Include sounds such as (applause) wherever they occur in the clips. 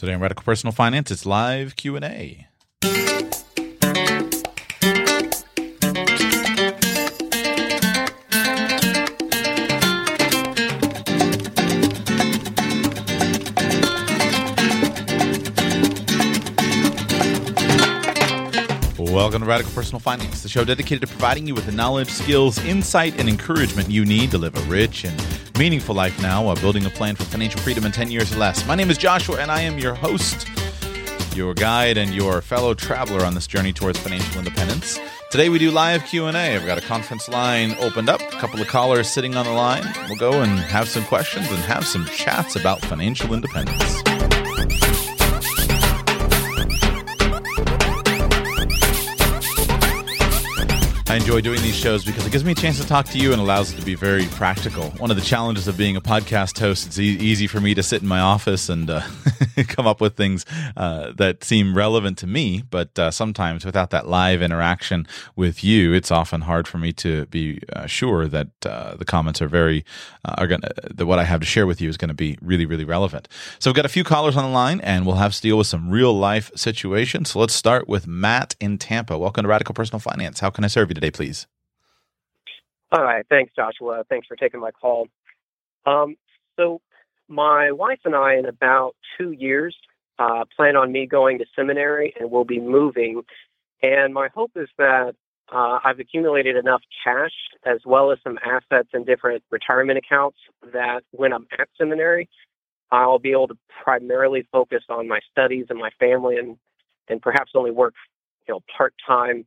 Today on Radical Personal Finance, it's live Q&A. Welcome to Radical Personal Finance, the show dedicated to providing you with the knowledge, skills, insight, and encouragement you need to live a rich and meaningful life now while building a plan for financial freedom in 10 years or less. My name is Joshua, and I am your host, your guide, and your fellow traveler on this journey towards financial independence. Today we do live Q&A. I've got a conference line opened up, a couple of callers sitting on the line. We'll go and have some questions and have some chats about financial independence. I enjoy doing these shows because it gives me a chance to talk to you and allows it to be very practical. One of the challenges of being a podcast host, it's e- easy for me to sit in my office and uh, (laughs) come up with things uh, that seem relevant to me, but uh, sometimes without that live interaction with you, it's often hard for me to be uh, sure that uh, the comments are very uh, are going that what I have to share with you is going to be really really relevant. So we've got a few callers on the line, and we'll have to deal with some real life situations. So let's start with Matt in Tampa. Welcome to Radical Personal Finance. How can I serve you today, please? All right. Thanks, Joshua. Thanks for taking my call. Um, so, my wife and I, in about two years, uh, plan on me going to seminary and we'll be moving. And my hope is that uh, I've accumulated enough cash as well as some assets in different retirement accounts that when I'm at seminary, I'll be able to primarily focus on my studies and my family and, and perhaps only work you know, part time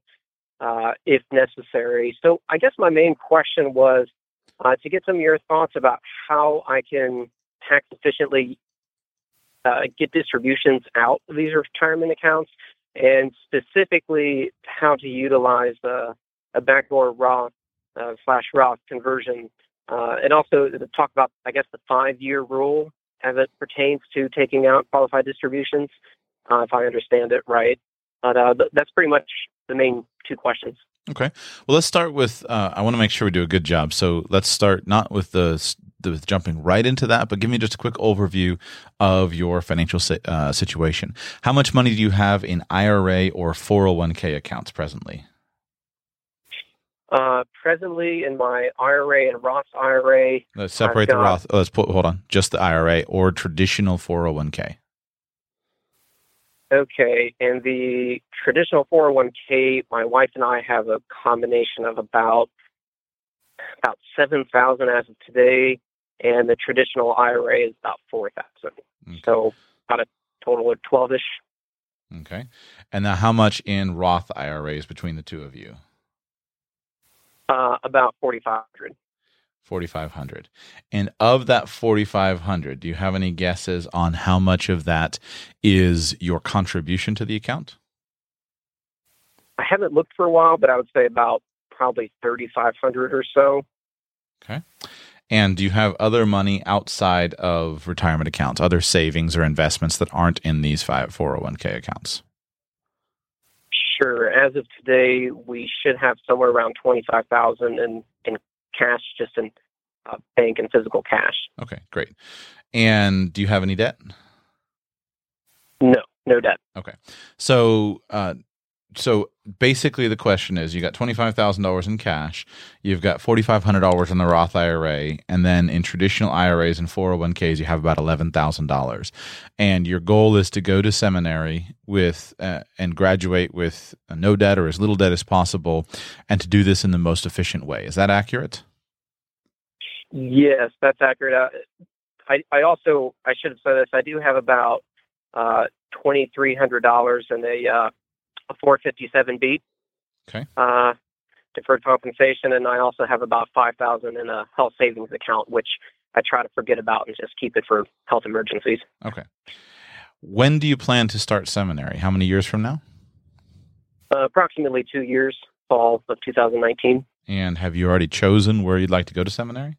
uh, if necessary. So I guess my main question was uh, to get some of your thoughts about how I can tax efficiently uh, get distributions out of these retirement accounts, and specifically how to utilize uh, a backdoor Roth uh, slash Roth conversion, uh, and also talk about I guess the five year rule as it pertains to taking out qualified distributions, if I understand it right. But that's pretty much the main two questions. Okay. Well, let's start with. Uh, I want to make sure we do a good job. So let's start not with the, the jumping right into that, but give me just a quick overview of your financial uh, situation. How much money do you have in IRA or 401k accounts presently? Uh, presently, in my IRA and Roth IRA. Let's separate got, the Roth. Oh, let's put. Hold on. Just the IRA or traditional 401k. Okay, and the traditional 401k, my wife and I have a combination of about about 7,000 as of today, and the traditional IRA is about 4,000. Okay. So about a total of 12ish. Okay. And now how much in Roth IRAs between the two of you? Uh, about 4,500. 4500 and of that 4500 do you have any guesses on how much of that is your contribution to the account? I haven't looked for a while but i would say about probably 3500 or so. Okay. And do you have other money outside of retirement accounts other savings or investments that aren't in these five 401k accounts? Sure. As of today we should have somewhere around 25000 in in cash, just in uh, bank and physical cash. Okay, great. And do you have any debt? No, no debt. Okay, so uh, so basically the question is you got $25,000 in cash, you've got $4,500 in the Roth IRA, and then in traditional IRAs and 401ks, you have about $11,000. And your goal is to go to seminary with uh, and graduate with no debt or as little debt as possible, and to do this in the most efficient way. Is that accurate? Yes, that's accurate. Uh, I, I also, I should have said this, I do have about uh, $2,300 in a a 457B. Okay. Uh, deferred compensation, and I also have about 5000 in a health savings account, which I try to forget about and just keep it for health emergencies. Okay. When do you plan to start seminary? How many years from now? Uh, approximately two years, fall of 2019. And have you already chosen where you'd like to go to seminary?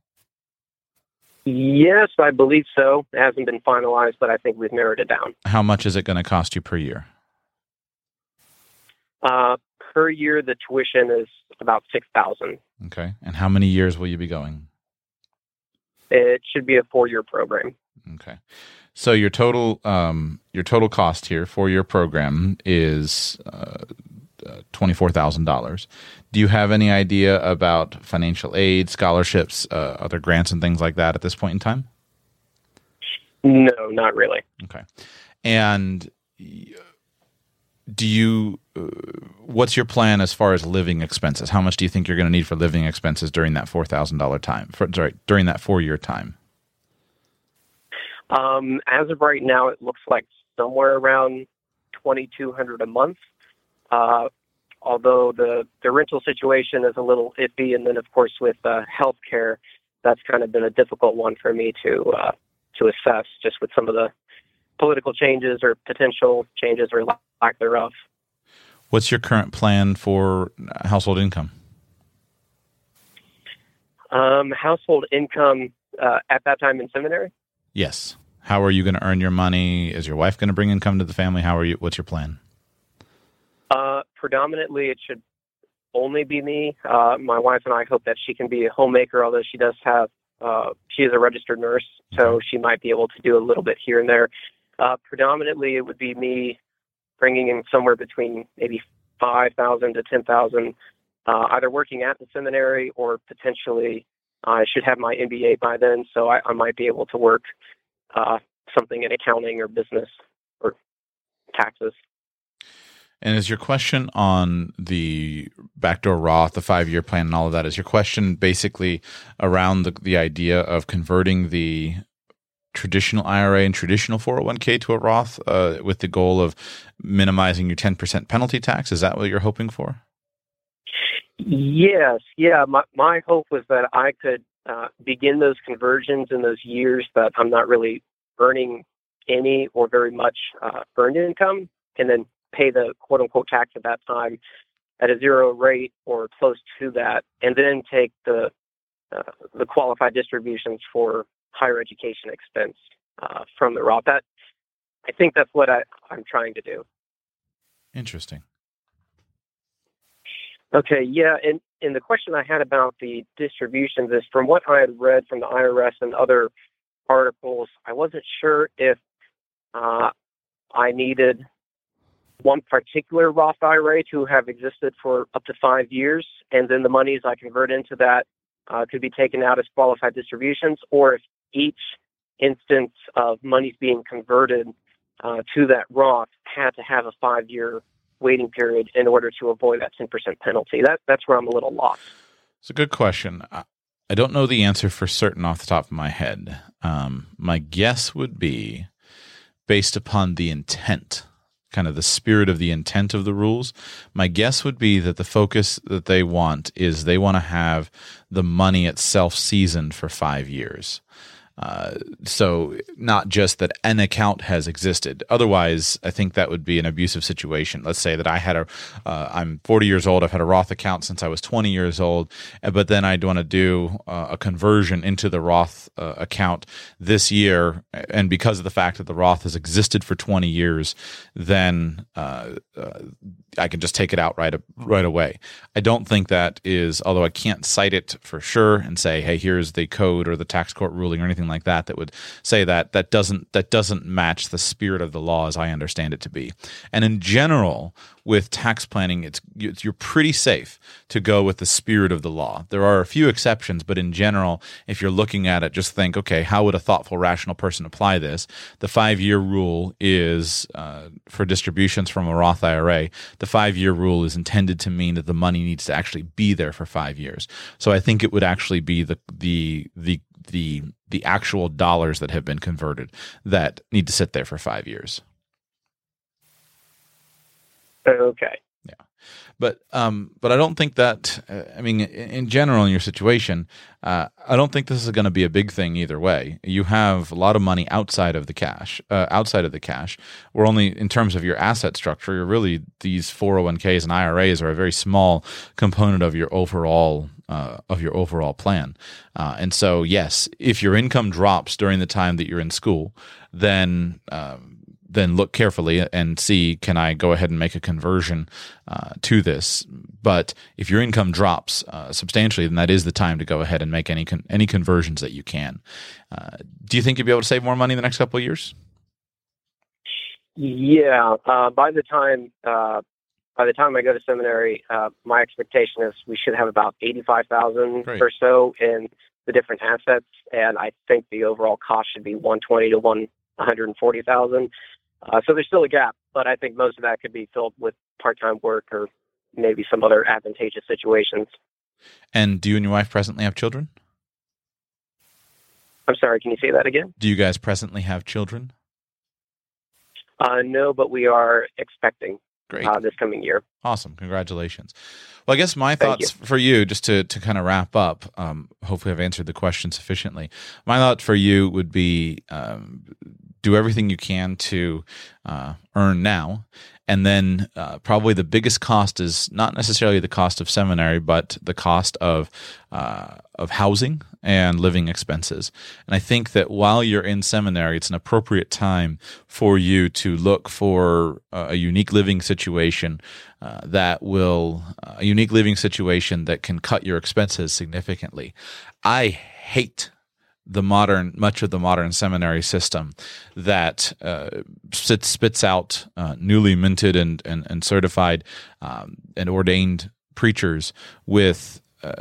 Yes, I believe so. It hasn't been finalized, but I think we've narrowed it down. How much is it going to cost you per year? Per year, the tuition is about six thousand. Okay, and how many years will you be going? It should be a four-year program. Okay. So your total um, your total cost here for your program is uh, uh, twenty four thousand dollars. Do you have any idea about financial aid, scholarships, uh, other grants, and things like that at this point in time? No, not really. Okay. And do you? Uh, what's your plan as far as living expenses? How much do you think you're going to need for living expenses during that four thousand dollar time? For, sorry, during that four year time. Um, as of right now, it looks like somewhere around twenty two hundred a month. Uh, although the the rental situation is a little iffy, and then of course with uh, health care, that's kind of been a difficult one for me to uh, to assess, just with some of the political changes or potential changes or lack thereof. What's your current plan for household income? Um, household income uh, at that time in seminary. Yes. How are you going to earn your money? Is your wife going to bring income to the family? How are you? What's your plan? Uh, predominantly, it should only be me. Uh, my wife and I hope that she can be a homemaker, although she does have. Uh, she is a registered nurse, so she might be able to do a little bit here and there. Uh, predominantly, it would be me bringing in somewhere between maybe five thousand to ten thousand, uh, either working at the seminary or potentially I should have my MBA by then, so I, I might be able to work uh, something in accounting or business or taxes. And is your question on the backdoor Roth, the five year plan, and all of that? Is your question basically around the, the idea of converting the traditional IRA and traditional 401k to a Roth uh, with the goal of minimizing your 10% penalty tax? Is that what you're hoping for? Yes, yeah. My my hope was that I could uh, begin those conversions in those years that I'm not really earning any or very much uh, earned income, and then pay the quote unquote tax at that time at a zero rate or close to that, and then take the uh, the qualified distributions for higher education expense uh, from the Roth. That I think that's what I, I'm trying to do. Interesting. Okay, yeah, and, and the question I had about the distributions is from what I had read from the IRS and other articles, I wasn't sure if uh, I needed one particular Roth IRA to have existed for up to five years, and then the monies I convert into that uh, could be taken out as qualified distributions, or if each instance of monies being converted uh, to that Roth had to have a five year waiting period in order to avoid that 10% penalty. That, that's where I'm a little lost. It's a good question. I don't know the answer for certain off the top of my head. Um, my guess would be based upon the intent, kind of the spirit of the intent of the rules. My guess would be that the focus that they want is they want to have the money itself seasoned for five years. Uh, so not just that an account has existed. Otherwise, I think that would be an abusive situation. Let's say that I had a, uh, I'm 40 years old. I've had a Roth account since I was 20 years old, uh, but then I'd want to do uh, a conversion into the Roth uh, account this year, and because of the fact that the Roth has existed for 20 years, then uh, I can just take it out right hmm. right away. I don't think that is, although I can't cite it for sure and say, hey, here's the code or the tax court ruling or anything like that that would say that that doesn't that doesn't match the spirit of the law as I understand it to be. And in general, with tax planning, it's, it's, you're pretty safe to go with the spirit of the law. There are a few exceptions, but in general, if you're looking at it, just think, okay, how would a thoughtful, rational person apply this? The five year rule is uh, for distributions from a Roth IRA. The five year rule is intended to mean that the money needs to actually be there for five years. So I think it would actually be the the the the the actual dollars that have been converted that need to sit there for five years. Okay. Yeah, but um, but I don't think that. Uh, I mean, in, in, general, in your situation, uh, I don't think this is going to be a big thing either way. You have a lot of money outside of the cash, uh, outside of the cash. We're only in terms of your asset structure. You're really these 401ks and IRAs are a very small component of your overall uh, of your overall plan. Uh, and so, yes, if your income drops during the time that you're in school, then um, then look carefully and see can I go ahead and make a conversion uh, to this. But if your income drops uh, substantially, then that is the time to go ahead and make any con- any conversions that you can. Uh, do you think you'll be able to save more money in the next couple of years? Yeah, uh, by the time uh, by the time I go to seminary, uh, my expectation is we should have about eighty-five thousand or so in the different assets, and I think the overall cost should be one twenty to one hundred and forty thousand. Uh, so there's still a gap, but I think most of that could be filled with part-time work or maybe some other advantageous situations. And do you and your wife presently have children? I'm sorry, can you say that again? Do you guys presently have children? Uh, no, but we are expecting. Great. Uh, this coming year. Awesome. Congratulations. Well, I guess my thoughts you. for you, just to, to kind of wrap up, um, hopefully I've answered the question sufficiently. My thought for you would be um, do everything you can to uh, earn now and then uh, probably the biggest cost is not necessarily the cost of seminary, but the cost of uh, of housing and living expenses. And I think that while you're in seminary, it's an appropriate time for you to look for a unique living situation uh, that will a unique living situation that can cut your expenses significantly. I hate the modern, much of the modern seminary system that uh, spits, spits out uh, newly minted and, and, and certified um, and ordained preachers with uh,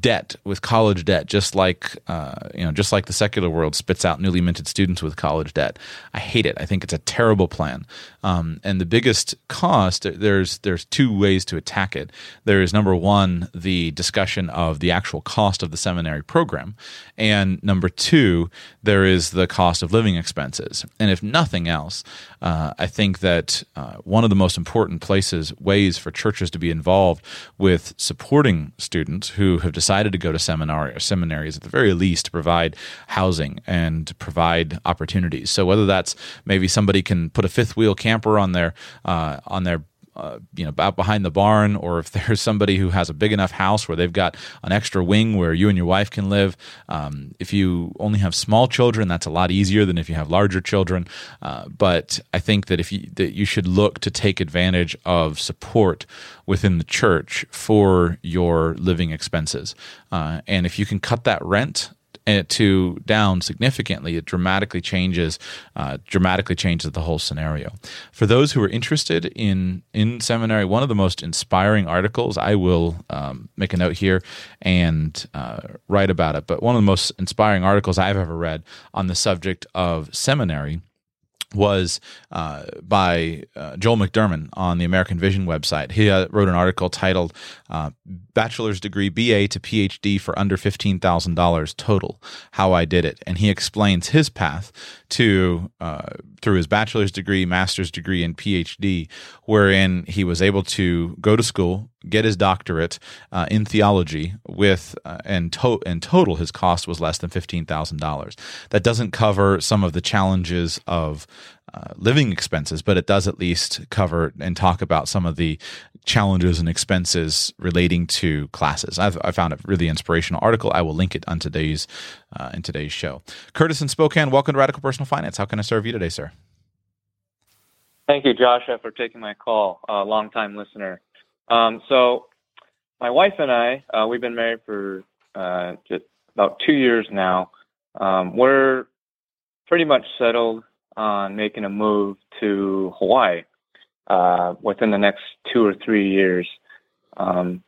debt with college debt just like uh, you know just like the secular world spits out newly minted students with college debt. I hate it. I think it's a terrible plan. Um, and the biggest cost there's there's two ways to attack it. There is number one the discussion of the actual cost of the seminary program. And number two there is the cost of living expenses. And if nothing else uh, i think that uh, one of the most important places ways for churches to be involved with supporting students who have decided to go to seminary or seminaries at the very least to provide housing and provide opportunities. So whether that's maybe somebody can put a fifth wheel camper on their uh, on their uh, you know, out behind the barn, or if (laughs) there's somebody who has a big enough house where they've got an extra wing where you and your wife can live. Um, if you only have small children, that's a lot easier than if you have larger children. Uh, but I think that if you that you should look to take advantage of support within the church for your living expenses, uh, and if you can cut that rent to down significantly, it dramatically changes uh, dramatically changes the whole scenario. For those who are interested in in seminary, one of the most inspiring articles I will um, make a note here and uh, write about it. But one of the most inspiring articles I've ever read on the subject of seminary was uh, by uh, Joel McDurmon on the American Vision website. He uh, wrote an article titled uh, "Bachelor's Degree BA to PhD for Under Fifteen Thousand Dollars Total: How I Did It," and he explains his path to uh, through his bachelor's degree, master's degree, and PhD, wherein he was able to go to school, get his doctorate uh, in theology, with and to- in total his cost was less than fifteen thousand dollars. That doesn't cover some of the challenges of uh, living expenses, but it does at least cover and talk about some of the challenges and expenses relating to classes. I've, I found a really inspirational article. I will link it on today's uh, in today's show. Curtis in Spokane, welcome to Radical Personal Finance. How can I serve you today, sir? Thank you, Joshua, for taking my call. A uh, long-time listener. Um, so, my wife and I, uh, we've been married for uh, just about two years now. Um, we're pretty much settled on making a move to Hawaii uh, within the next two or three years. Um,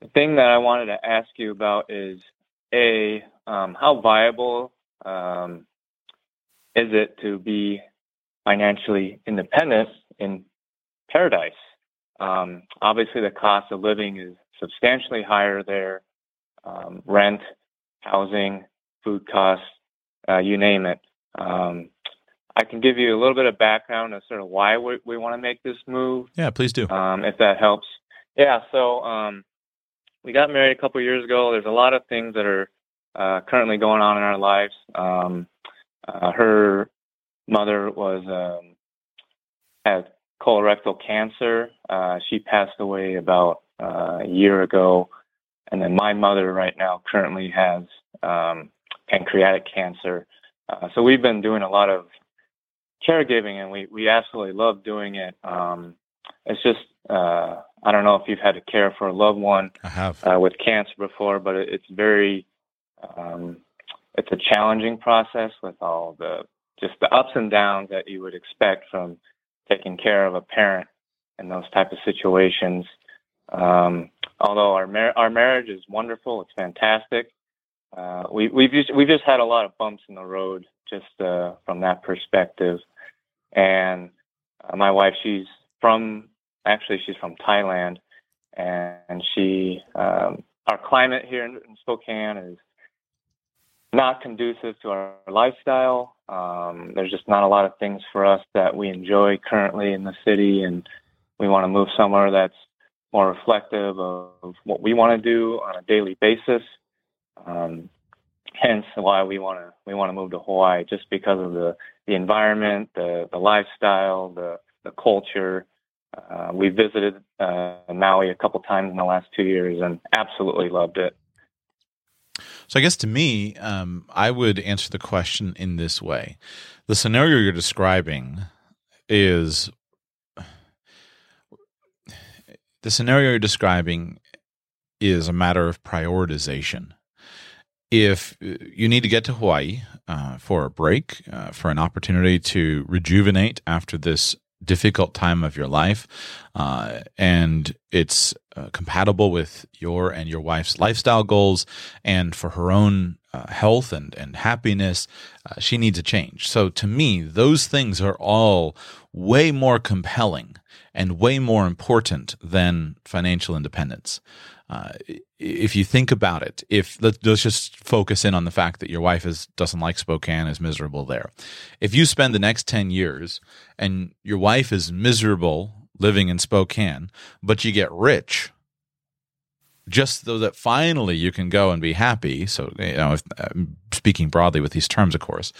the thing that I wanted to ask you about is a um, how viable um, is it to be financially independent in paradise? Um, obviously, the cost of living is substantially higher there. Um, rent, housing, food costs, uh, you name it. Um, I can give you a little bit of background as sort of why we, we want to make this move. Yeah, please do. Um, if that helps. Yeah, so um, we got married a couple years ago. There's a lot of things that are uh, currently going on in our lives. Um, uh, her mother was um, had colorectal cancer. Uh, she passed away about uh, a year ago, and then my mother right now currently has um, pancreatic cancer. Uh, so we've been doing a lot of caregiving, and we we absolutely love doing it. Um, it's just uh, I don't know if you've had to care for a loved one. I have uh, with cancer before, but it, it's very um, it's a challenging process with all the just the ups and downs that you would expect from taking care of a parent in those type of situations. Um, although our mar- our marriage is wonderful, it's fantastic. Uh, we, we've just we've just had a lot of bumps in the road just uh, from that perspective. And uh, my wife, she's from actually she's from Thailand, and she um, our climate here in, in Spokane is not conducive to our lifestyle. Um, there's just not a lot of things for us that we enjoy currently in the city, and we want to move somewhere that's more reflective of what we want to do on a daily basis. Um, hence, why we want to we want to move to Hawaii, just because of the the environment, the the lifestyle, the the culture. Uh, we visited uh, Maui a couple times in the last two years and absolutely loved it. So I guess to me, um, I would answer the question in this way: the scenario you're describing is the scenario you're describing is a matter of prioritization. If you need to get to Hawaii uh, for a break, uh, for an opportunity to rejuvenate after this difficult time of your life, uh, and it's uh, compatible with your and your wife's lifestyle goals, and for her own uh, health and and happiness, uh, she needs a change. So to me, those things are all way more compelling and way more important than financial independence. Uh, if you think about it, if let's, let's, just focus in on the fact that your wife is doesn't like Spokane, is miserable there. If you spend the next ten years and your wife is miserable living in Spokane, but you get rich just so that finally you can go and be happy. So, you know, if, uh, speaking broadly with these terms, of course,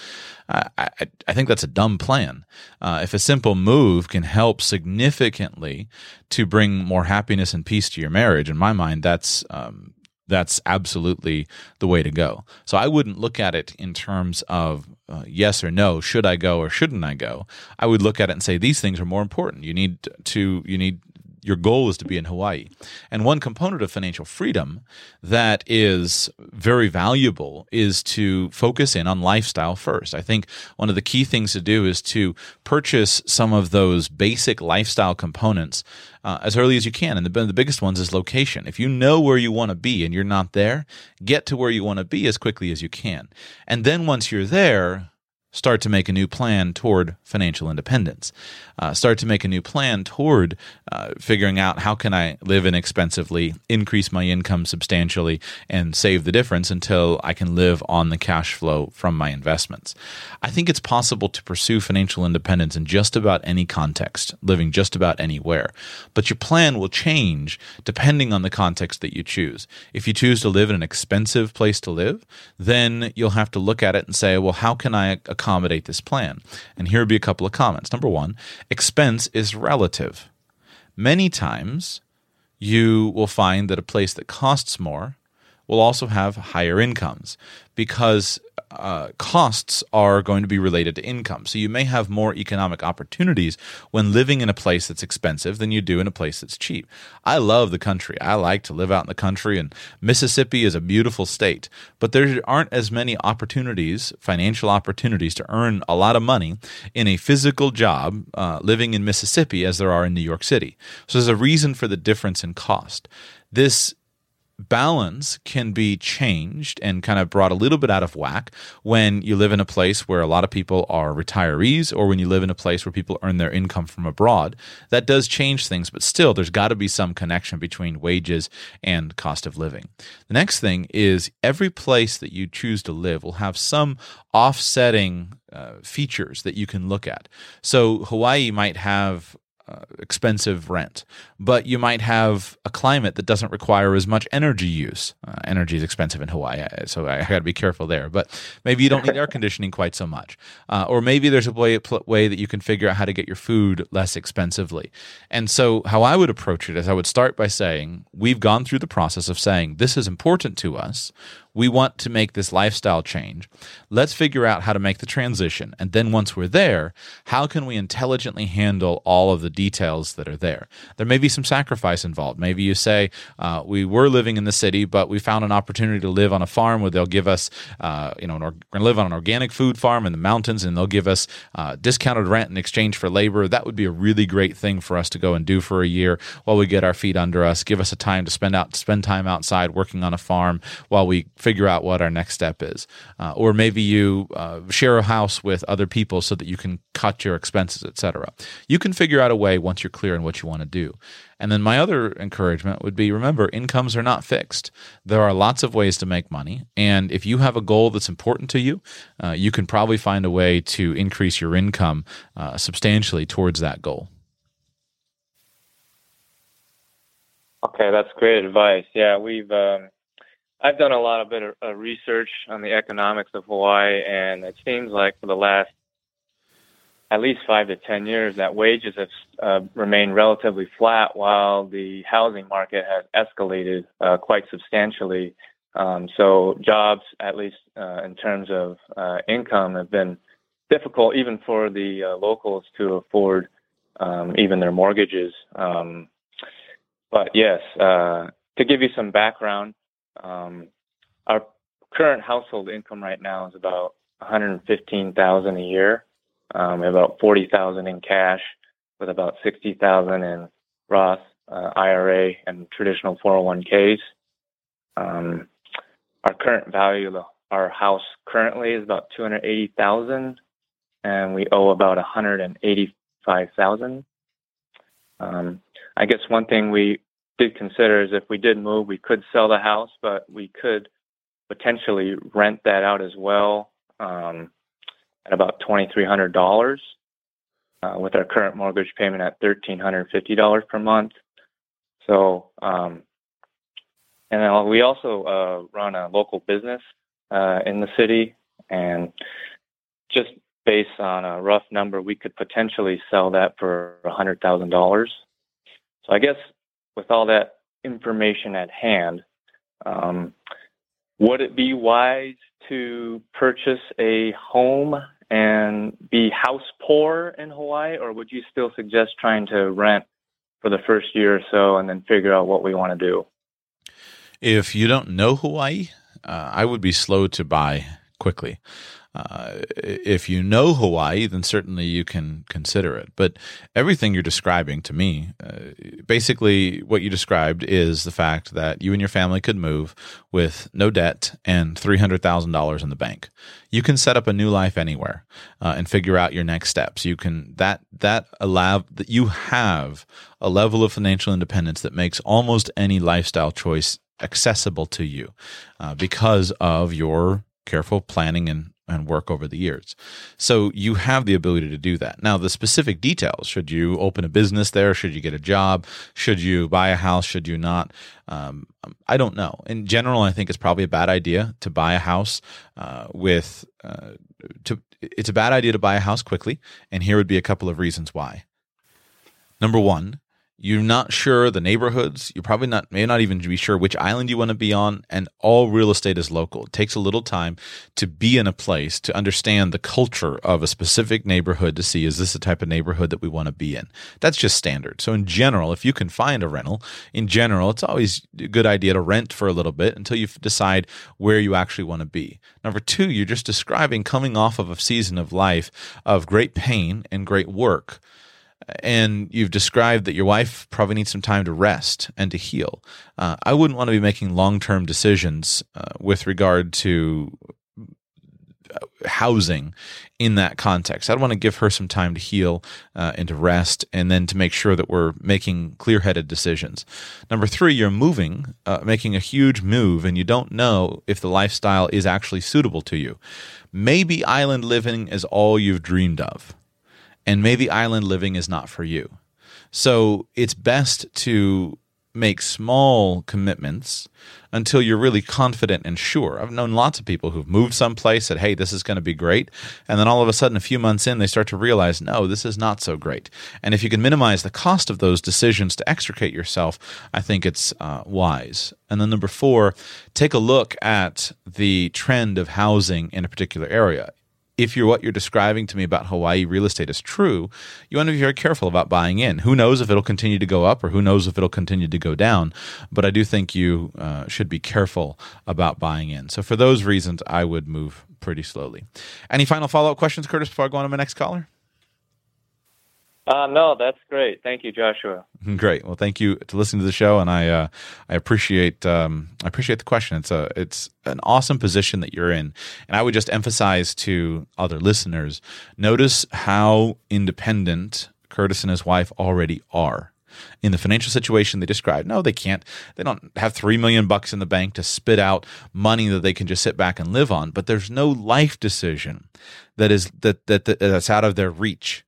uh, I, I, think that's a dumb plan. Uh, if a simple move can help significantly to bring more happiness and peace to your marriage, in my mind, that's um, that's absolutely the way to go. So I wouldn't look at it in terms of uh, yes or no, should I go or shouldn't I go? I would look at it and say these things are more important. You need to you need your goal is to be in Hawaii. And one component of financial freedom that is very valuable is to focus in on lifestyle first. I think one of the key things to do is to purchase some of those basic lifestyle components uh, as early as you can. And the, the biggest ones is location. If you know where you want to be and you're not there, get to where you want to be as quickly as you can. And then once you're there, start to make a new plan toward financial independence. Uh, start to make a new plan toward uh, figuring out how can I live inexpensively, increase my income substantially, and save the difference until I can live on the cash flow from my investments. I think it's possible to pursue financial independence in just about any context, living just about anywhere. But your plan will change depending on the context that you choose. If you choose to live in an expensive place to live, then you'll have to look at it and say, well, how can I accommodate this plan? And here would be a couple of comments. Number one, expense is relative. Many times, you will find that a place that costs more will also have higher incomes because uh, costs are going to be related to income. So you may have more economic opportunities when living in a place that's expensive than you do in a place that's cheap. I love the country. I like to live out in the country, and Mississippi is a beautiful state, but there aren't as many opportunities, financial opportunities, to earn a lot of money in a physical job uh, living in Mississippi as there are in New York City. So there's a reason for the difference in cost. This balance can be changed and kind of brought a little bit out of whack when you live in a place where a lot of people are retirees or when you live in a place where people earn their income from abroad. That does change things, but still, there's got to be some connection between wages and cost of living. The next thing is every place that you choose to live will have some offsetting uh, features that you can look at. So Hawaii might have uh, expensive rent, but you might have a climate that doesn't require as much energy use. Uh, energy is expensive in Hawaii, so I, got to be careful there. But maybe you don't need air (laughs) conditioning quite so much, uh, or maybe there's a way way that you can figure out how to get your food less expensively. And so, how I would approach it is, I would start by saying we've gone through the process of saying this is important to us we want to make this lifestyle change. Let's figure out how to make the transition. And then once we're there, how can we intelligently handle all of the details that are there? There may be some sacrifice involved. Maybe you say, uh, we were living in the city, but we found an opportunity to live on a farm where they'll give us, uh, you know, we're going to live on an organic food farm in the mountains and they'll give us uh, discounted rent in exchange for labor. That would be a really great thing for us to go and do for a year while we get our feet under us, give us a time to spend out, spend time outside working on a farm while we figure out what our next step is. Uh, or maybe you uh, share a house with other people so that you can cut your expenses, etc. You can figure out a way once you're clear on what you want to do. And then my other encouragement would be remember, incomes are not fixed. There are lots of ways to make money. And if you have a goal that's important to you, uh, you can probably find a way to increase your income uh, substantially towards that goal. Okay, that's great advice. Yeah, we've um, I've done a lot of bit of uh, research on the economics of Hawaii, and it seems like for the last at least five to ten years, that wages have uh, remained relatively flat, while the housing market has escalated uh, quite substantially. Um, so jobs, at least uh, in terms of uh, income, have been difficult even for the locals to afford um, even their mortgages. Um, but yes, to give you some background, um, our current household income right now is about 115,000 a year. Um, about 40,000 in cash, with about 60,000 in Roth uh, IRA and traditional 401ks. Um, our current value of our house currently is about 280,000, and we owe about 185,000. Um, I guess one thing we did consider is if we did move, we could sell the house, but we could potentially rent that out as well um, at about twenty three hundred dollars, uh, with our current mortgage payment at thirteen hundred fifty dollars per month. So, um, and then we also uh, run a local business uh, in the city, and just based on a rough number, we could potentially sell that for hundred thousand dollars. So I guess with all that information at hand, um, would it be wise to purchase a home and be house poor in Hawaii, or would you still suggest trying to rent for the first year or so and then figure out what we want to do? If you don't know Hawaii, uh, I would be slow to buy quickly. Uh, if you know Hawaii, then certainly you can consider it. But everything you're describing to me, uh, basically what you described is the fact that you and your family could move with no debt and $300,000 in the bank. You can set up a new life anywhere uh, and figure out your next steps. You can that that allow that you have a level of financial independence that makes almost any lifestyle choice accessible to you uh, because of your careful planning and and work over the years. So you have the ability to do that. Now, the specific details should you open a business there? Should you get a job? Should you buy a house? Should you not? Um, I don't know. In general, I think it's probably a bad idea to buy a house uh, with. Uh, to, it's a bad idea to buy a house quickly, and here would be a couple of reasons why. Number one, you're not sure the neighborhoods. You're probably not, may not even be sure which island you want to be on. And all real estate is local. It takes a little time to be in a place to understand the culture of a specific neighborhood to see is this the type of neighborhood that we want to be in. That's just standard. So, in general, if you can find a rental, in general, it's always a good idea to rent for a little bit until you decide where you actually want to be. Number two, you're just describing coming off of a season of life of great pain and great work and you've described that your wife probably needs some time to rest and to heal. Uh, I wouldn't want to be making long term decisions uh, with regard to uh, housing in that context. I'd want to give her some time to heal uh, and to rest, and then to make sure that we're making clear headed decisions. Number three, you're moving, uh, making a huge move, and you don't know if the lifestyle is actually suitable to you. Maybe island living is all you've dreamed of and maybe island living is not for you. So it's best to make small commitments until you're really confident and sure. I've known lots of people who've moved someplace, said, hey, this is going to be great. And then all of a sudden, a few months in, they start to realize, no, this is not so great. And if you can minimize the cost of those decisions to extricate yourself, I think it's uh, wise. And then number four, take a look at the trend of housing in a particular area if you're what you're describing to me about Hawaii real estate is true, you want to be very careful about buying in. Who knows if it'll continue to go up or who knows if it'll continue to go down? But I do think you uh, should be careful about buying in. So for those reasons, I would move pretty slowly. Any final follow up questions, Curtis, before I go on to my next caller? Uh, no, that's great. Thank you, Joshua. (laughs) Great. Well, thank you to listening to the show, and I uh, I appreciate um, I appreciate the question. It's a it's an awesome position that you're in, and I would just emphasize to other listeners: notice how independent Curtis and his wife already are in the financial situation they described. No, they can't. They don't have three million bucks in the bank to spit out money that they can just sit back and live on. But there's no life decision that is that that, that that's out of their reach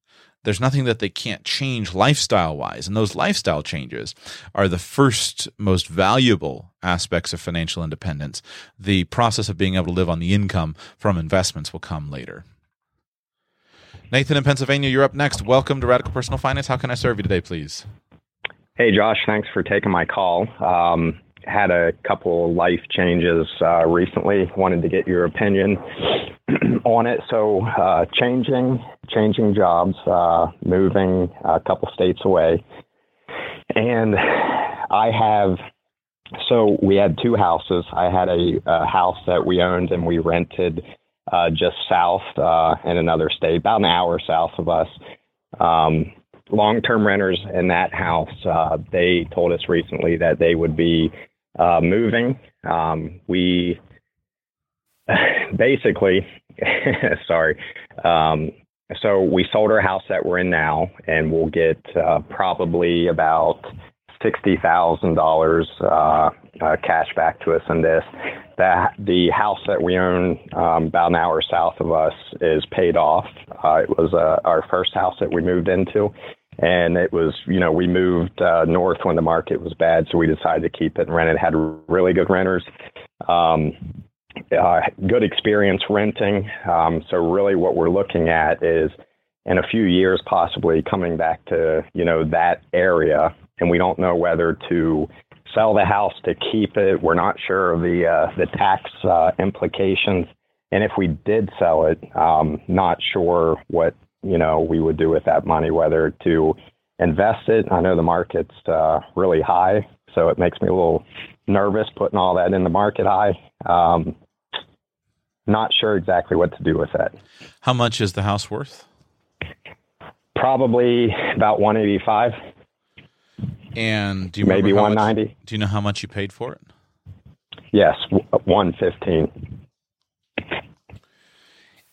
there's nothing that they can't change lifestyle wise. And those lifestyle changes are the first most valuable aspects of financial independence. The process of being able to live on the income from investments will come later. Nathan in Pennsylvania, you're up next. Welcome to Radical Personal Finance. How can I serve you today, please? Hey, Josh. Thanks for taking my call. Um, had a couple life changes uh, recently. Wanted to get your opinion (clears throat) on it. So, uh, changing changing jobs, uh, moving a couple states away, and I have. So we had two houses. I had a, a house that we owned and we rented uh, just south uh, in another state, about an hour south of us. Um, long-term renters in that house, uh, they told us recently that they would be uh, moving. Um, we (laughs) basically, (laughs) sorry. Um, so we sold our house that we're in now, and we'll get uh, probably about sixty thousand uh, dollars cash back to us in this. That the house that we own um, about an hour south of us is paid off. Uh, it was uh, our first house that we moved into, and it was you know we moved uh, north when the market was bad, so we decided to keep it and rent it. Had really good renters. Um, uh, good experience renting. Um, so really, what we're looking at is in a few years possibly coming back to you know that area, and we don't know whether to sell the house to keep it. We're not sure of the uh, the tax uh, implications, and if we did sell it, um, not sure what you know we would do with that money, whether to invest it. I know the market's uh, really high, so it makes me a little nervous putting all that in the market high. Um, not sure exactly what to do with that. How much is the house worth? Probably about 185. And do you maybe 190? Much, do you know how much you paid for it? Yes, 115.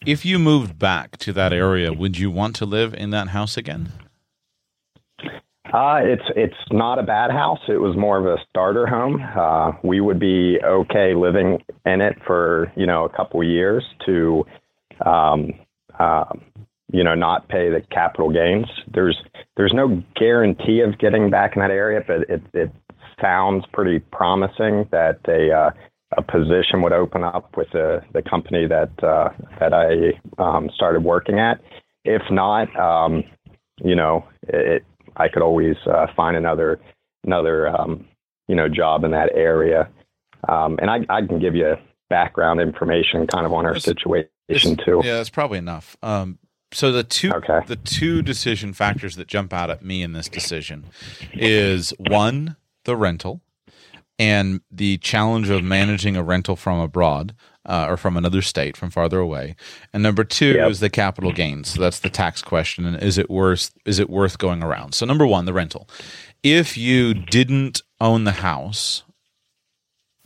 If you moved back to that area, would you want to live in that house again? Uh, it's it's not a bad house. It was more of a starter home. Uh, we would be okay living in it for you know a couple years to, um, uh, you know, not pay the capital gains. There's there's no guarantee of getting back in that area, but it it sounds pretty promising that uh, a position would open up with the the company that uh, that I um, started working at. If not, um, you know, it I could always uh, find another another um, you know job in that area. Um, and I, I can give you background information kind of on our situation too. Yeah, that's probably enough. Um, so the two okay. the two decision factors that jump out at me in this decision is one the rental and the challenge of managing a rental from abroad uh, or from another state from farther away. And number two yep. is the capital gains. So that's the tax question. And is it worth is it worth going around? So number one, the rental. If you didn't own the house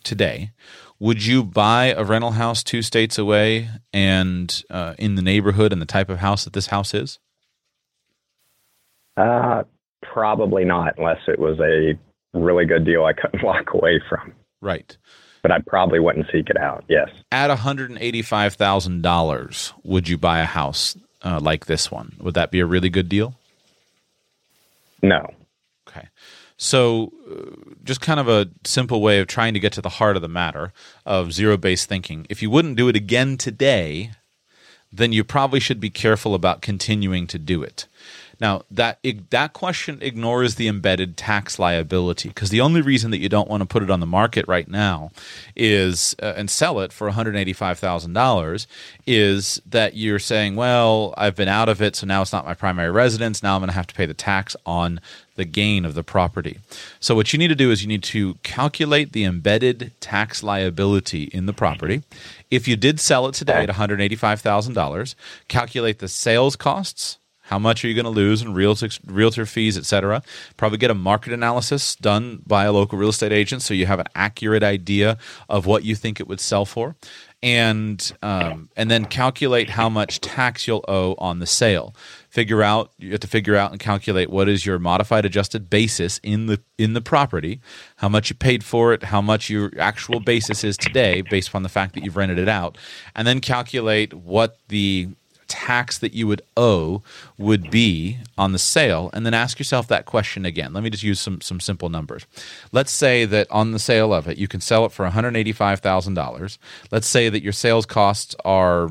today, would you buy a rental house two states away and uh, in the neighborhood and the type of house that this house is? Uh, probably not, unless it was a really good deal I couldn't (laughs) walk away from. Right but I probably wouldn't seek it out. Yes. At $185,000, would you buy a house uh, like this one? Would that be a really good deal? No. Okay. So, uh, just kind of a simple way of trying to get to the heart of the matter of zero based thinking. If you wouldn't do it again today, then you probably should be careful about continuing to do it. Now that that question ignores the embedded tax liability because the only reason that you don't want to put it on the market right now is uh, and sell it for one hundred eighty five thousand dollars is that you're saying, well, I've been out of it, so now it's not my primary residence. Now I'm going to have to pay the tax on the gain of the property. So what you need to do is you need to calculate the embedded tax liability in the property. If you did sell it today at $185,000, calculate the sales costs how much are you going to lose in realtor, realtor fees, et cetera? Probably get a market analysis done by a local real estate agent so you have an accurate idea of what you think it would sell for. And um, and then calculate how much tax you'll owe on the sale. Figure out you have to figure out and calculate what is your modified adjusted basis in the in the property, how much you paid for it, how much your actual basis is today based upon the fact that you've rented it out, and then calculate what the tax that you would owe would be on the sale and then ask yourself that question again. Let me just use some some simple numbers. Let's say that on the sale of it you can sell it for $185000 let's say that your sales costs are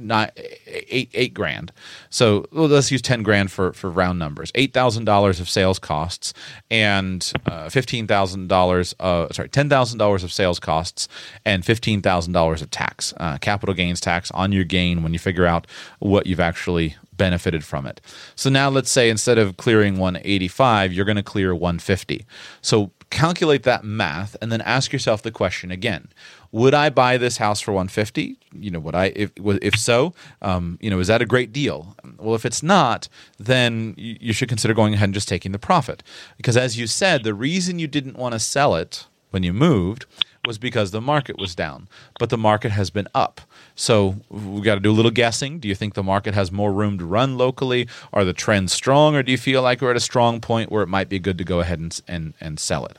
not eight eight grand. So well, let's use ten grand for for round numbers. Eight thousand dollars of sales costs and uh, fifteen thousand dollars. Uh, sorry, ten thousand dollars of sales costs and fifteen thousand dollars of tax, uh, capital gains tax on your gain when you figure out what you've actually benefited from it. So now let's say instead of clearing 185, you're going to clear 150. So calculate that math and then ask yourself the question again would i buy this house for 150 you know would i if if so um, you know is that a great deal well if it's not then you should consider going ahead and just taking the profit because as you said the reason you didn't want to sell it when you moved was because the market was down, but the market has been up. So we got to do a little guessing. Do you think the market has more room to run locally? Are the trends strong, or do you feel like we're at a strong point where it might be good to go ahead and and, and sell it?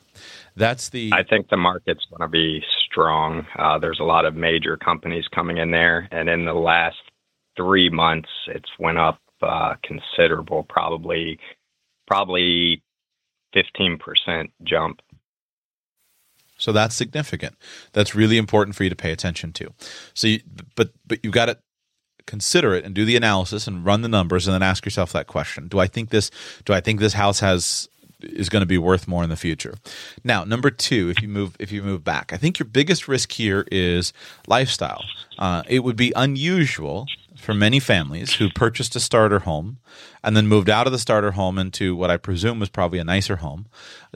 That's the. I think the market's going to be strong. Uh, there's a lot of major companies coming in there, and in the last three months, it's went up uh, considerable. Probably, probably fifteen percent jump so that's significant. That's really important for you to pay attention to. So, you, but but you've got to consider it and do the analysis and run the numbers and then ask yourself that question: Do I think this? Do I think this house has is going to be worth more in the future? Now, number two, if you move if you move back, I think your biggest risk here is lifestyle. Uh, it would be unusual for many families who purchased a starter home and then moved out of the starter home into what I presume was probably a nicer home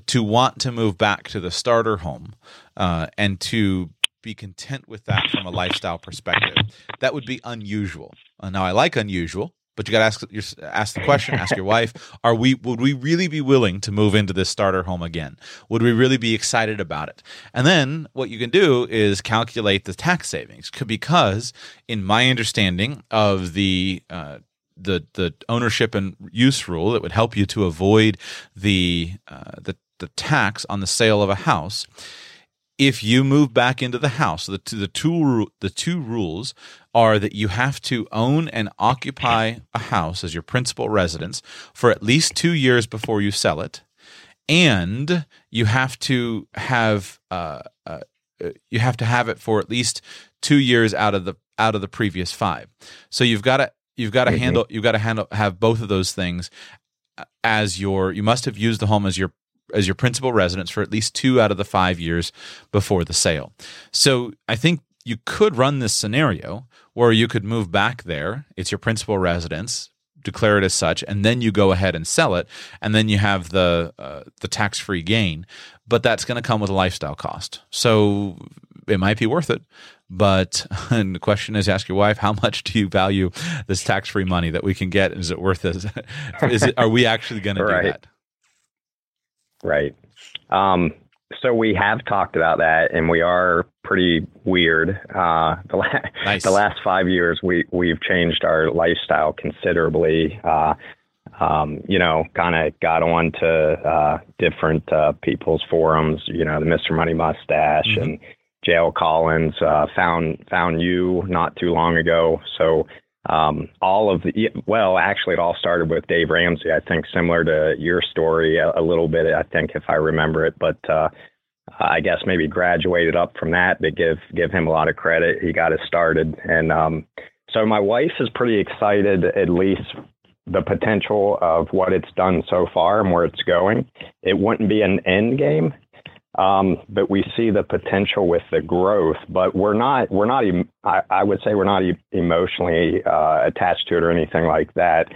to want to move back to the starter home uh, and to be content with that from a lifestyle perspective. That would be unusual. Uh, now, I like unusual but you got to ask your, ask the question ask your wife are we would we really be willing to move into this starter home again? Would we really be excited about it? And then what you can do is calculate the tax savings because in my understanding of the uh, the the ownership and use rule that would help you to avoid the uh, the the tax on the sale of a house if you move back into the house, the the two the two rules are that you have to own and occupy a house as your principal residence for at least two years before you sell it, and you have to have uh, uh, you have to have it for at least two years out of the out of the previous five. So you've got to you've got to mm-hmm. handle you've got to handle have both of those things as your you must have used the home as your as your principal residence for at least two out of the five years before the sale. So I think you could run this scenario where you could move back there. It's your principal residence, declare it as such, and then you go ahead and sell it, and then you have the uh, the tax free gain. But that's going to come with a lifestyle cost. So it might be worth it. But (laughs) the question is, ask your wife, how much do you value this tax free money that we can get? Is it worth it? (laughs) Is it? Are we actually going to do that? Right. Um, so we have talked about that, and we are pretty weird. Uh, the, la- nice. the last five years, we we've changed our lifestyle considerably. Uh, um, you know, kind of got on to uh, different uh, people's forums. You know, the Mr. Money Mustache mm-hmm. and JL Collins. Uh, found found you not too long ago. So um, all of the well, actually, it all started with Dave Ramsey. I think similar to your story a, a little bit. I think if I remember it, but uh, I guess maybe graduated up from that to give give him a lot of credit. He got us started, and um, so my wife is pretty excited, at least the potential of what it's done so far and where it's going. It wouldn't be an end game, but we see the potential with the growth. But we're not we're not I, I would say we're not emotionally uh, attached to it or anything like that.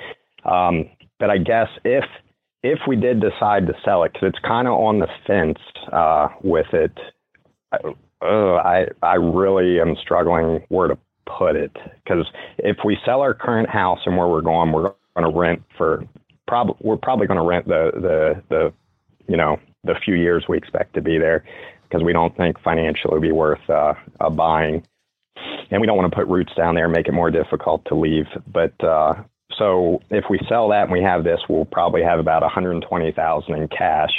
Um, but I guess if if we did decide to sell it, because it's kind of on the fence uh, with it, I, I I really am struggling where to put it because if we sell our current house and where we're going, we're going to rent for probably we're probably going to rent the the the you know the few years we expect to be there because we don't think financially it'll be worth uh, uh, buying, and we don't want to put roots down there and make it more difficult to leave. But uh, so if we sell that and we have this, we'll probably have about 120,000 in cash.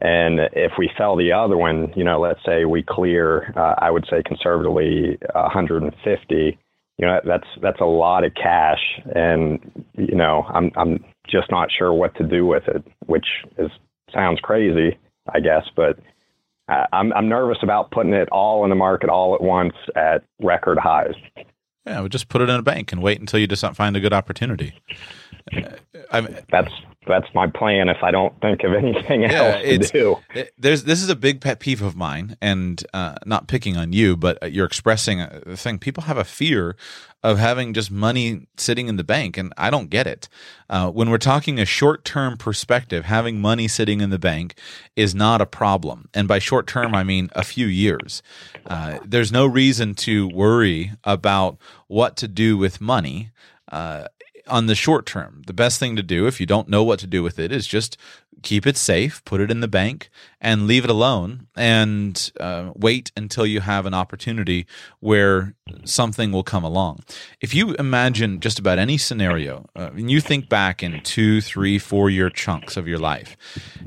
And if we sell the other one, you know, let's say we clear, uh, I would say conservatively 150 you know that's that's a lot of cash and you know i'm i'm just not sure what to do with it which is sounds crazy i guess but i'm i'm nervous about putting it all in the market all at once at record highs yeah just put it in a bank and wait until you just find a good opportunity uh, I that's that's my plan if I don't think of (laughs) anything yeah, else to do. It, there's this is a big pet peeve of mine, and uh, not picking on you, but uh, you're expressing a thing. People have a fear of having just money sitting in the bank, and I don't get it. Uh, when we're talking a short term perspective, having money sitting in the bank is not a problem, and by short term I mean a few years. Uh, there's no reason to worry about what to do with money. Uh, on the short term, the best thing to do if you don't know what to do with it is just keep it safe, put it in the bank, and leave it alone, and uh, wait until you have an opportunity where something will come along. If you imagine just about any scenario, uh, and you think back in two, three, four year chunks of your life,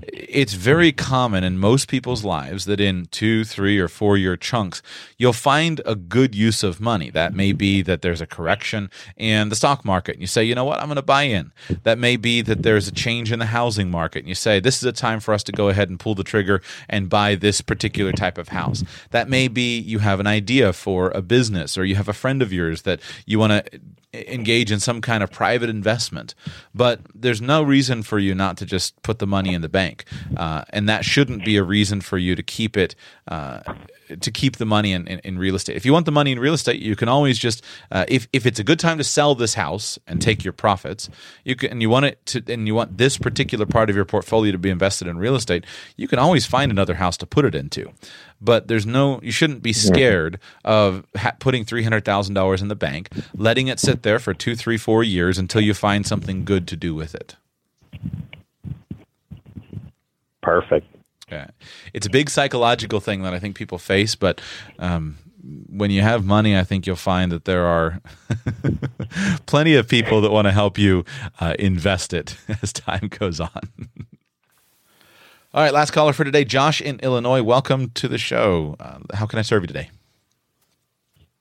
it's very common in most people's lives that in two, three, or four year chunks, you'll find a good use of money. That may be that there's a correction in the stock market, and you say, you know what, I'm going to buy in. That may be that there's a change in the housing market, and you say, this is a time for us to go ahead and pull the trigger and buy this particular type of house. That may be you have an idea for a business or you have a friend of yours that you want to engage in some kind of private investment. But there's no reason for you not to just put the money in the bank. Uh, and that shouldn't be a reason for you to keep it. Uh, to keep the money in, in, in, real estate. If you want the money in real estate, you can always just uh, if if it's a good time to sell this house and take your profits, you can and you want it to and you want this particular part of your portfolio to be invested in real estate, you can always find another house to put it into but there's no you shouldn't be scared of ha- putting $300000 in the bank letting it sit there for two three four years until you find something good to do with it perfect yeah. it's a big psychological thing that i think people face but um, when you have money, I think you'll find that there are (laughs) plenty of people that want to help you uh, invest it (laughs) as time goes on. All right, last caller for today, Josh in Illinois. Welcome to the show. Uh, how can I serve you today?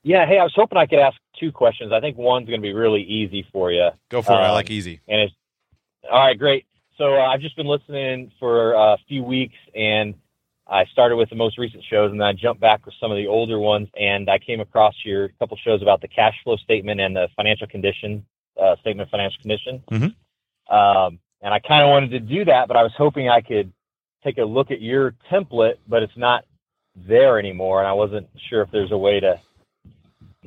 Yeah, hey, I was hoping I could ask two questions. I think one's going to be really easy for you. Go for um, it. I like um, easy. And it's all right, great. So uh, I've just been listening for a few weeks, and I started with the most recent shows, and then I jumped back with some of the older ones, and I came across your couple shows about the cash flow statement and the financial condition uh, statement of financial condition. Mm-hmm. Um, and I kind of wanted to do that, but I was hoping I could take a look at your template, but it's not there anymore, and I wasn't sure if there's a way to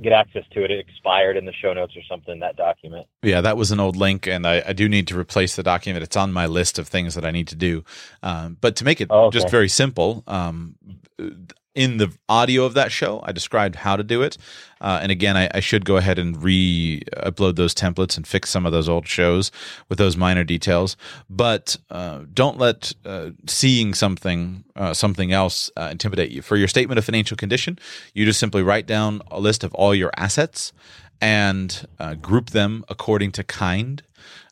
get access to it. It expired in the show notes or something. That document. Yeah, that was an old link, and I, I do need to replace the document. It's on my list of things that I need to do. Um, but to make it oh, okay. just very simple, um, in the audio of that show, I described how to do it. Uh, and again, I, I, should go ahead and re upload those templates and fix some of those old shows with those minor details. But uh, don't let uh, seeing something uh, something else uh, intimidate you. For your statement of financial condition, you just simply write down a list of all your assets and uh, group them according to kind.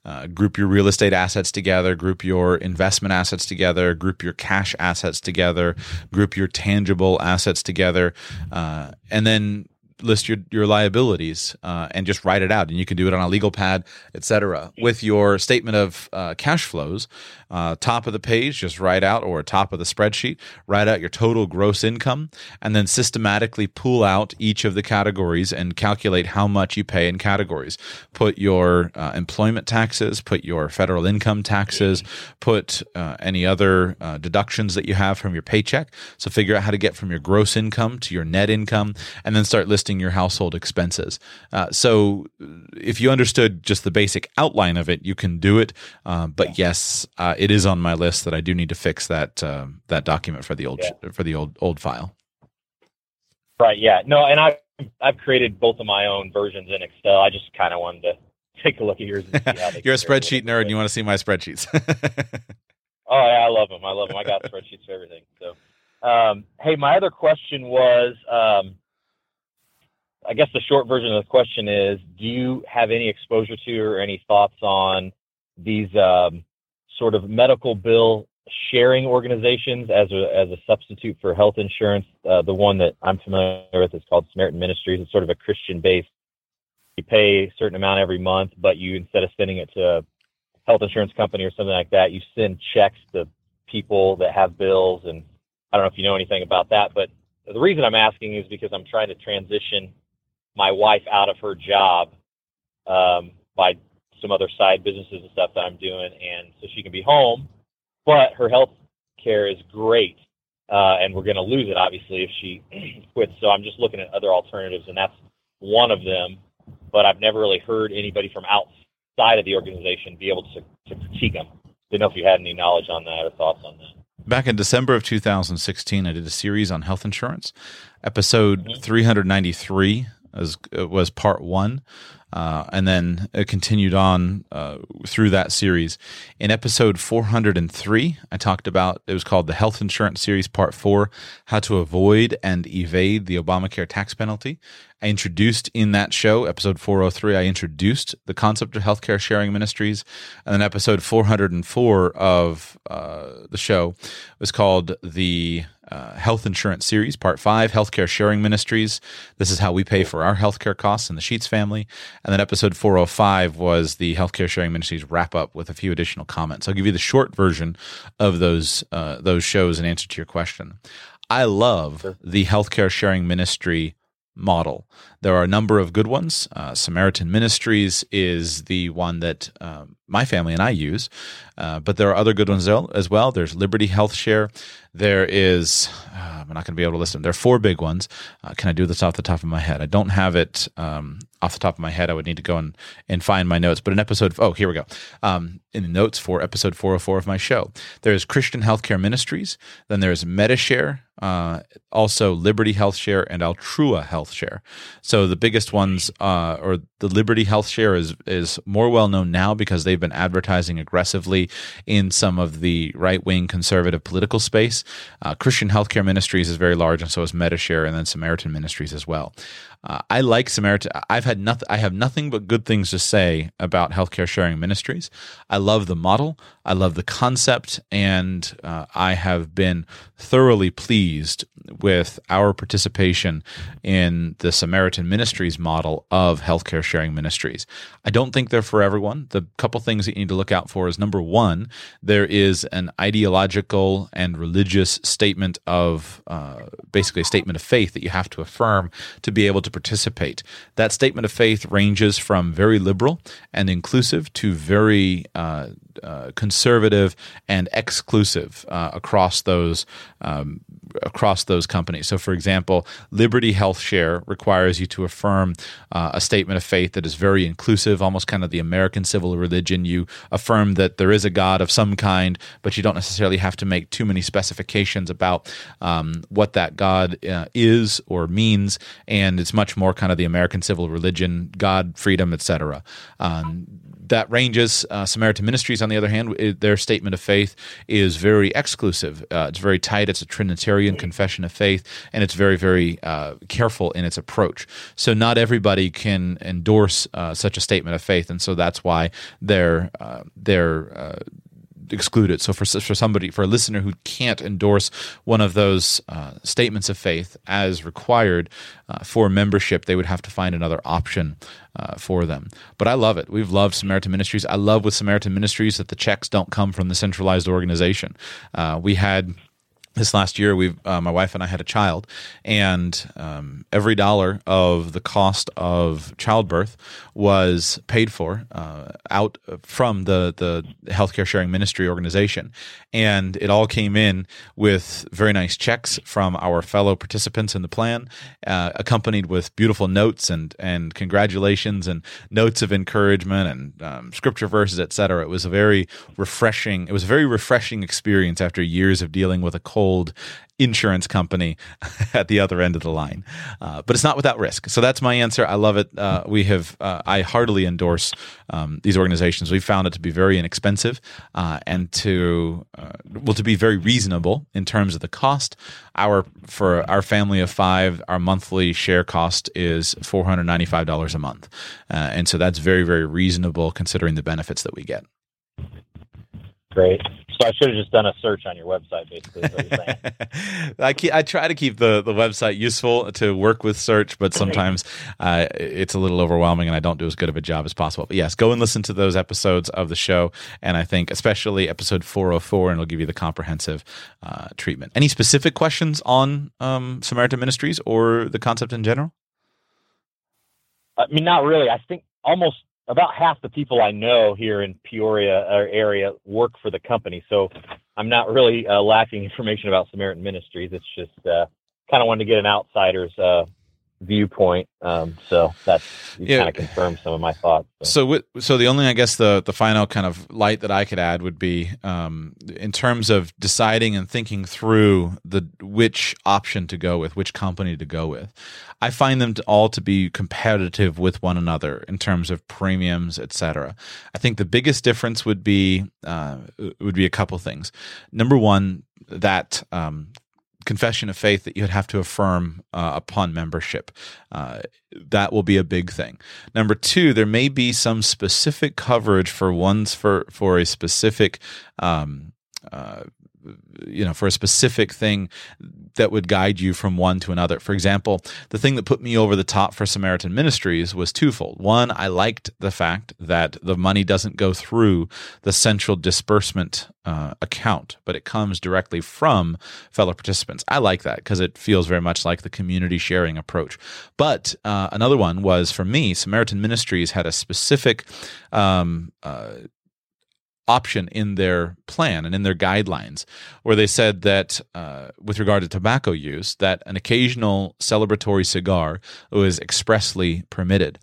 Uh, group your real estate assets together, group your investment assets together, group your cash assets together, group your tangible assets together, uh, and then list your, your liabilities uh, and just write it out. And you can do it on a legal pad, etc. With your statement of uh, cash flows, uh, top of the page, just write out, or top of the spreadsheet, write out your total gross income, and then systematically pull out each of the categories and calculate how much you pay in categories. Put your uh, employment taxes, put your federal income taxes, put uh, any other uh, deductions that you have from your paycheck. So figure out how to get from your gross income to your net income, and then start listing your household expenses. Uh, so if you understood just the basic outline of it, you can do it. Uh, but yes, uh, it is on my list that I do need to fix that uh, that document for the old yeah. for the old old file. Right. Yeah. No. And I I've created both of my own versions in Excel. I just kind of wanted to (laughs) take a look at yours. You're a spreadsheet nerd, and you want to see my spreadsheets. (laughs) oh yeah, I love them. I love them. I got spreadsheets for everything. So, um, hey, my other question was. Um, I guess the short version of the question is: Do you have any exposure to or any thoughts on these um, sort of medical bill sharing organizations as a as a substitute for health insurance. Uh, the one that I'm familiar with is called Samaritan Ministries. It's sort of a Christian based. You pay a certain amount every month, but you instead of sending it to a health insurance company or something like that, you send checks to people that have bills. And I don't know if you know anything about that, but the reason I'm asking is because I'm trying to transition my wife out of her job um, by some other side businesses and stuff that I'm doing, and so she can be home. But her health care is great, uh, and we're going to lose it obviously if she (clears throat) quits. So I'm just looking at other alternatives, and that's one of them. But I've never really heard anybody from outside of the organization be able to, to critique them. Didn't know if you had any knowledge on that or thoughts on that. Back in December of 2016, I did a series on health insurance. Episode mm-hmm. 393 was, was part one uh, and then it continued on uh, through that series. In episode 403, I talked about it was called the Health Insurance Series Part 4 How to Avoid and Evade the Obamacare Tax Penalty. I introduced in that show, episode 403, I introduced the concept of healthcare sharing ministries. And then episode 404 of uh, the show was called the uh, Health Insurance Series, Part 5, Healthcare Sharing Ministries. This is how we pay for our healthcare costs in the Sheats family. And then episode 405 was the Healthcare Sharing Ministries wrap up with a few additional comments. I'll give you the short version of those, uh, those shows in answer to your question. I love the Healthcare Sharing Ministry model. There are a number of good ones. Uh, Samaritan Ministries is the one that um, my family and I use, uh, but there are other good ones as well. There's Liberty Health Share. There is, uh, I'm not going to be able to list them. There are four big ones. Uh, can I do this off the top of my head? I don't have it um, off the top of my head. I would need to go and, and find my notes. But in episode, oh, here we go. Um, in the notes for episode 404 of my show, there's Christian Healthcare Ministries. Then there's Medi-Share, uh, also Liberty Health Share and Altrua Health Share. So the biggest ones, uh, or the Liberty Health Share, is is more well known now because they've been advertising aggressively in some of the right wing conservative political space. Uh, Christian Healthcare Ministries is very large, and so is Medi-Share, and then Samaritan Ministries as well. Uh, I like Samaritan. I've had nothing. I have nothing but good things to say about healthcare sharing ministries. I love the model. I love the concept, and uh, I have been thoroughly pleased with our participation in the Samaritan Ministries model of healthcare sharing ministries. I don't think they're for everyone. The couple things that you need to look out for is number one, there is an ideological and religious statement of uh, basically a statement of faith that you have to affirm to be able to participate. That statement of faith ranges from very liberal and inclusive to very uh, uh, conservative and exclusive uh, across those um, across those companies. So, for example, Liberty Health Share requires you to affirm uh, a statement of faith that is very inclusive, almost kind of the American civil religion. You affirm that there is a God of some kind, but you don't necessarily have to make too many specifications about um, what that God uh, is or means, and it's much more kind of the American civil religion, God, freedom, etc. Um, that ranges. Uh, Samaritan Ministries, on the other hand, it, their statement of faith is very exclusive. Uh, it's very tight. It's a Trinitarian confession of faith, and it's very, very uh, careful in its approach. So not everybody can endorse uh, such a statement of faith, and so that's why their uh, their uh, excluded. So for for somebody for a listener who can't endorse one of those uh, statements of faith as required uh, for membership, they would have to find another option uh, for them. But I love it. We've loved Samaritan Ministries. I love with Samaritan Ministries that the checks don't come from the centralized organization. Uh, we had this last year we uh, my wife and i had a child and um, every dollar of the cost of childbirth was paid for uh, out from the the healthcare sharing ministry organization. And it all came in with very nice checks from our fellow participants in the plan uh, accompanied with beautiful notes and and congratulations and notes of encouragement and um, scripture verses etc it was a very refreshing it was a very refreshing experience after years of dealing with a cold old insurance company (laughs) at the other end of the line. Uh, but it's not without risk. So that's my answer. I love it. Uh, we have, uh, I heartily endorse um, these organizations. We found it to be very inexpensive uh, and to, uh, well, to be very reasonable in terms of the cost. Our, for our family of five, our monthly share cost is $495 a month. Uh, and so that's very, very reasonable considering the benefits that we get. Great. So I should have just done a search on your website, basically. (laughs) I keep, I try to keep the, the website useful to work with search, but sometimes uh, it's a little overwhelming, and I don't do as good of a job as possible. But yes, go and listen to those episodes of the show, and I think especially episode 404, and it'll give you the comprehensive uh, treatment. Any specific questions on um, Samaritan Ministries or the concept in general? I mean, not really. I think almost about half the people I know here in Peoria area work for the company. So I'm not really uh, lacking (laughs) information about Samaritan Ministries. It's just uh, kind of wanted to get an outsider's uh, viewpoint. Um, so that's yeah. kind of confirmed some of my thoughts. So. so, so the only, I guess, the the final kind of light that I could add would be um, in terms of deciding and thinking through the which option to go with, which company to go with. I find them to all to be competitive with one another in terms of premiums, etc. I think the biggest difference would be uh, would be a couple things. Number one, that um, confession of faith that you'd have to affirm uh, upon membership. Uh, that will be a big thing. Number two, there may be some specific coverage for ones for for a specific. Um, uh, you know, for a specific thing that would guide you from one to another. For example, the thing that put me over the top for Samaritan Ministries was twofold. One, I liked the fact that the money doesn't go through the central disbursement uh, account, but it comes directly from fellow participants. I like that because it feels very much like the community sharing approach. But uh, another one was for me, Samaritan Ministries had a specific um, uh, option in their plan and in their guidelines where they said that uh, with regard to tobacco use that an occasional celebratory cigar was expressly permitted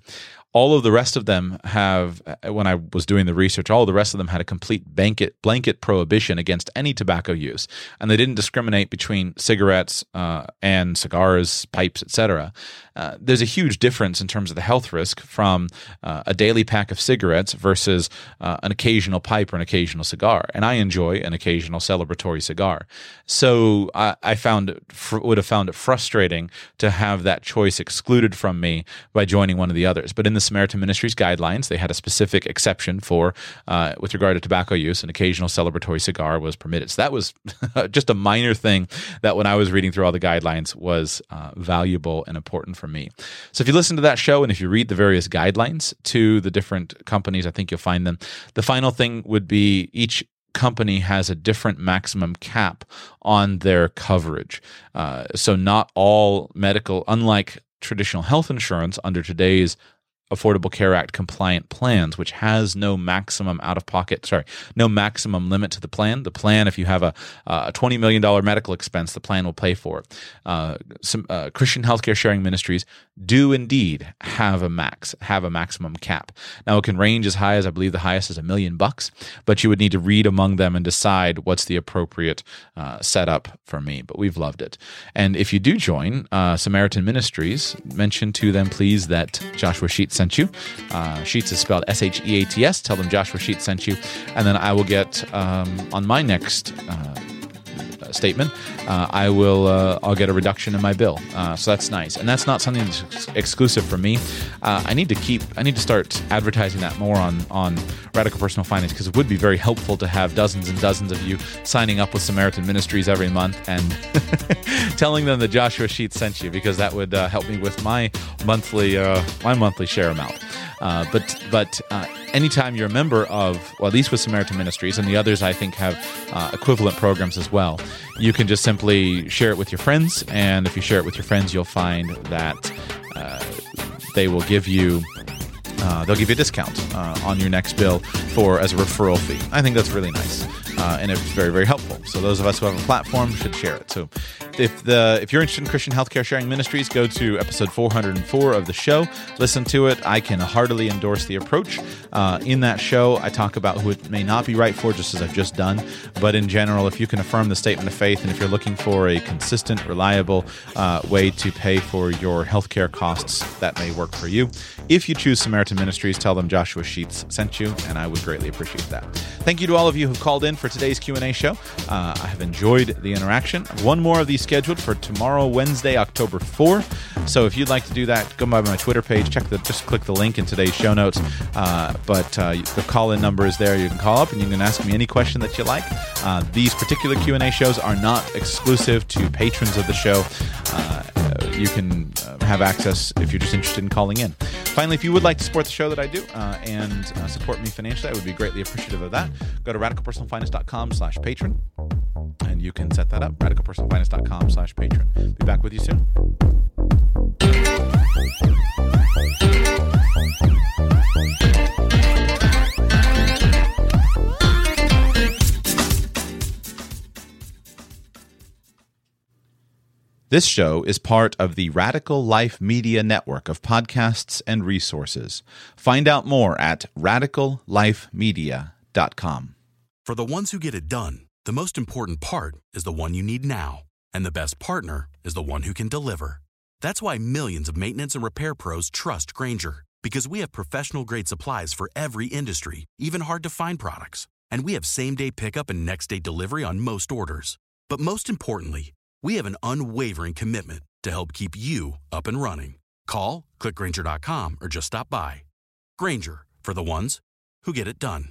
all of the rest of them have when i was doing the research all the rest of them had a complete blanket blanket prohibition against any tobacco use. And they didn't discriminate between cigarettes uh, and cigars pipes etc uh, there's a huge difference in terms of the health risk from uh, a daily pack of cigarettes versus uh, an occasional pipe or an occasional cigar. And i enjoy an occasional celebratory cigar. So i, I found would have found it frustrating to have that choice excluded from me by joining one of the others. But in the Samaritan Ministries guidelines, they had a specific exception for, uh, with regard to tobacco use, an occasional celebratory cigar was permitted. So that was (laughs) just a minor thing that when I was reading through all the guidelines was uh, valuable and important for me. So if you listen to that show and if you read the various guidelines to the different companies, I think you'll find them. The final thing would be each company has a different maximum cap on their coverage. Uh, so, not all medical, unlike traditional health insurance under today's Affordable Care Act compliant plans, which has no maximum out of pocket, sorry, no maximum limit to the plan. The plan, if you have a, a $20 million medical expense, the plan will pay for it. Uh, some uh, Christian healthcare sharing ministries do indeed have a max, have a maximum cap. Now it can range as high as I believe the highest is a million bucks, but you would need to read among them and decide what's the appropriate uh, setup for me. But we've loved it. And if you do join uh, Samaritan Ministries, mention to them please that Joshua Sheats sent you. Uh, Sheats is spelled S H E A T S. Tell them Joshua Sheats sent you, and then I will get um, on my next uh, statement, uh, I will uh, I'll get a reduction in my bill. Uh, so that's nice, and that's not something that's ex- exclusive for me. I need to keep I need to start advertising that more on on Radical Personal Finance because it would be very helpful to have dozens and dozens of you signing up with Samaritan Ministries every month and (laughs) telling them that Joshua Sheats sent you because that would help me with my monthly my monthly share amount. Uh, but but uh, anytime you're a member of, well, at least with Samaritan Ministries, and the others I think have uh, equivalent programs as well, you can just simply share it with your friends. And if you share it with your friends, you'll find that uh, they will give you. Uh, they'll give you a discount uh, on your next bill for as a referral fee. I think that's really nice, uh, and it's very very helpful. So those of us who have a platform should share it. So if the if you're interested in Christian healthcare sharing ministries, go to episode 404 of the show. Listen to it. I can heartily endorse the approach. Uh, in that show, I talk about who it may not be right for, just as I've just done. But in general, if you can affirm the statement of faith, and if you're looking for a consistent, reliable uh, way to pay for your healthcare costs, that may work for you. If you choose Samaritan Ministries, tell them Joshua Sheats sent you, and I would greatly appreciate that. Thank you to all of you who've called in for today's Q&A show. Uh, I have enjoyed the interaction. One more of these scheduled for tomorrow, Wednesday, October 4. So if you'd like to do that, go by my Twitter page. Check the just click the link in today's show notes. Uh, but uh, the call-in number is there. You can call up and you can ask me any question that you like. Uh, these particular Q&A shows are not exclusive to patrons of the show. Uh, you can uh, have access if you're just interested in calling in. Finally, if you would like to support the show that I do uh, and uh, support me financially, I would be greatly appreciative of that. Go to radicalpersonalfinance.com slash patron, and you can set that up, radicalpersonalfinance.com slash patron. Be back with you soon. This show is part of the Radical Life Media Network of podcasts and resources. Find out more at radicallifemedia.com. For the ones who get it done, the most important part is the one you need now. And the best partner is the one who can deliver. That's why millions of maintenance and repair pros trust Grainger, because we have professional grade supplies for every industry, even hard to find products. And we have same day pickup and next day delivery on most orders. But most importantly, we have an unwavering commitment to help keep you up and running. Call, clickgrainger.com, or just stop by. Grainger, for the ones who get it done.